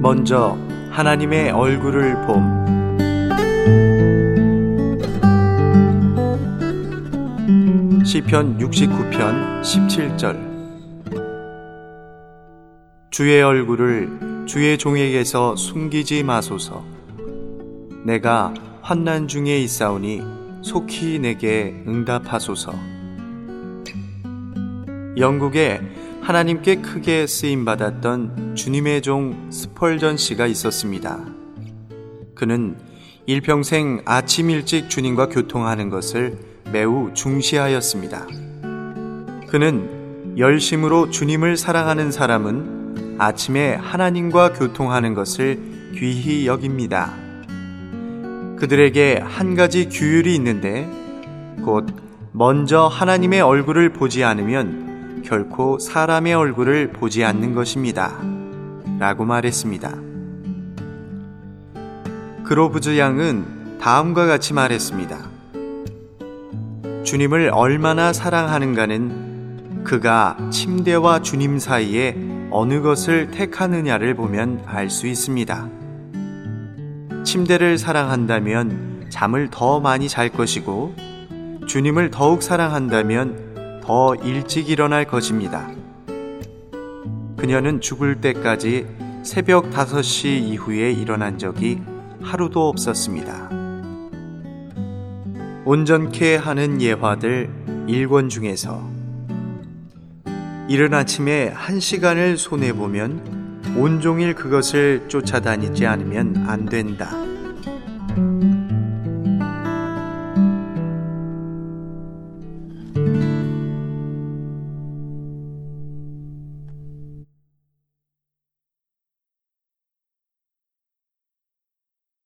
먼저 하나님의 얼굴을 봄. 시편 69편 17절. 주의 얼굴을 주의 종에게서 숨기지 마소서. 내가 환난 중에 있사오니 속히 내게 응답하소서. 영국에 하나님께 크게 쓰임 받았던 주님의 종 스펄전 씨가 있었습니다. 그는 일평생 아침 일찍 주님과 교통하는 것을 매우 중시하였습니다. 그는 열심으로 주님을 사랑하는 사람은 아침에 하나님과 교통하는 것을 귀히 여깁니다. 그들에게 한 가지 규율이 있는데 곧 먼저 하나님의 얼굴을 보지 않으면 결코 사람의 얼굴을 보지 않는 것입니다. 라고 말했습니다. 그로브즈 양은 다음과 같이 말했습니다. 주님을 얼마나 사랑하는가는 그가 침대와 주님 사이에 어느 것을 택하느냐를 보면 알 수 있습니다. 침대를 사랑한다면 잠을 더 많이 잘 것이고 주님을 더욱 사랑한다면 더 일찍 일어날 것입니다. 그녀는 죽을 때까지 새벽 5시 이후에 일어난 적이 하루도 없었습니다. 온전케 하는 예화들 1권 중에서 이른 아침에 한 시간을 손해보면 온종일 그것을 쫓아다니지 않으면 안 된다.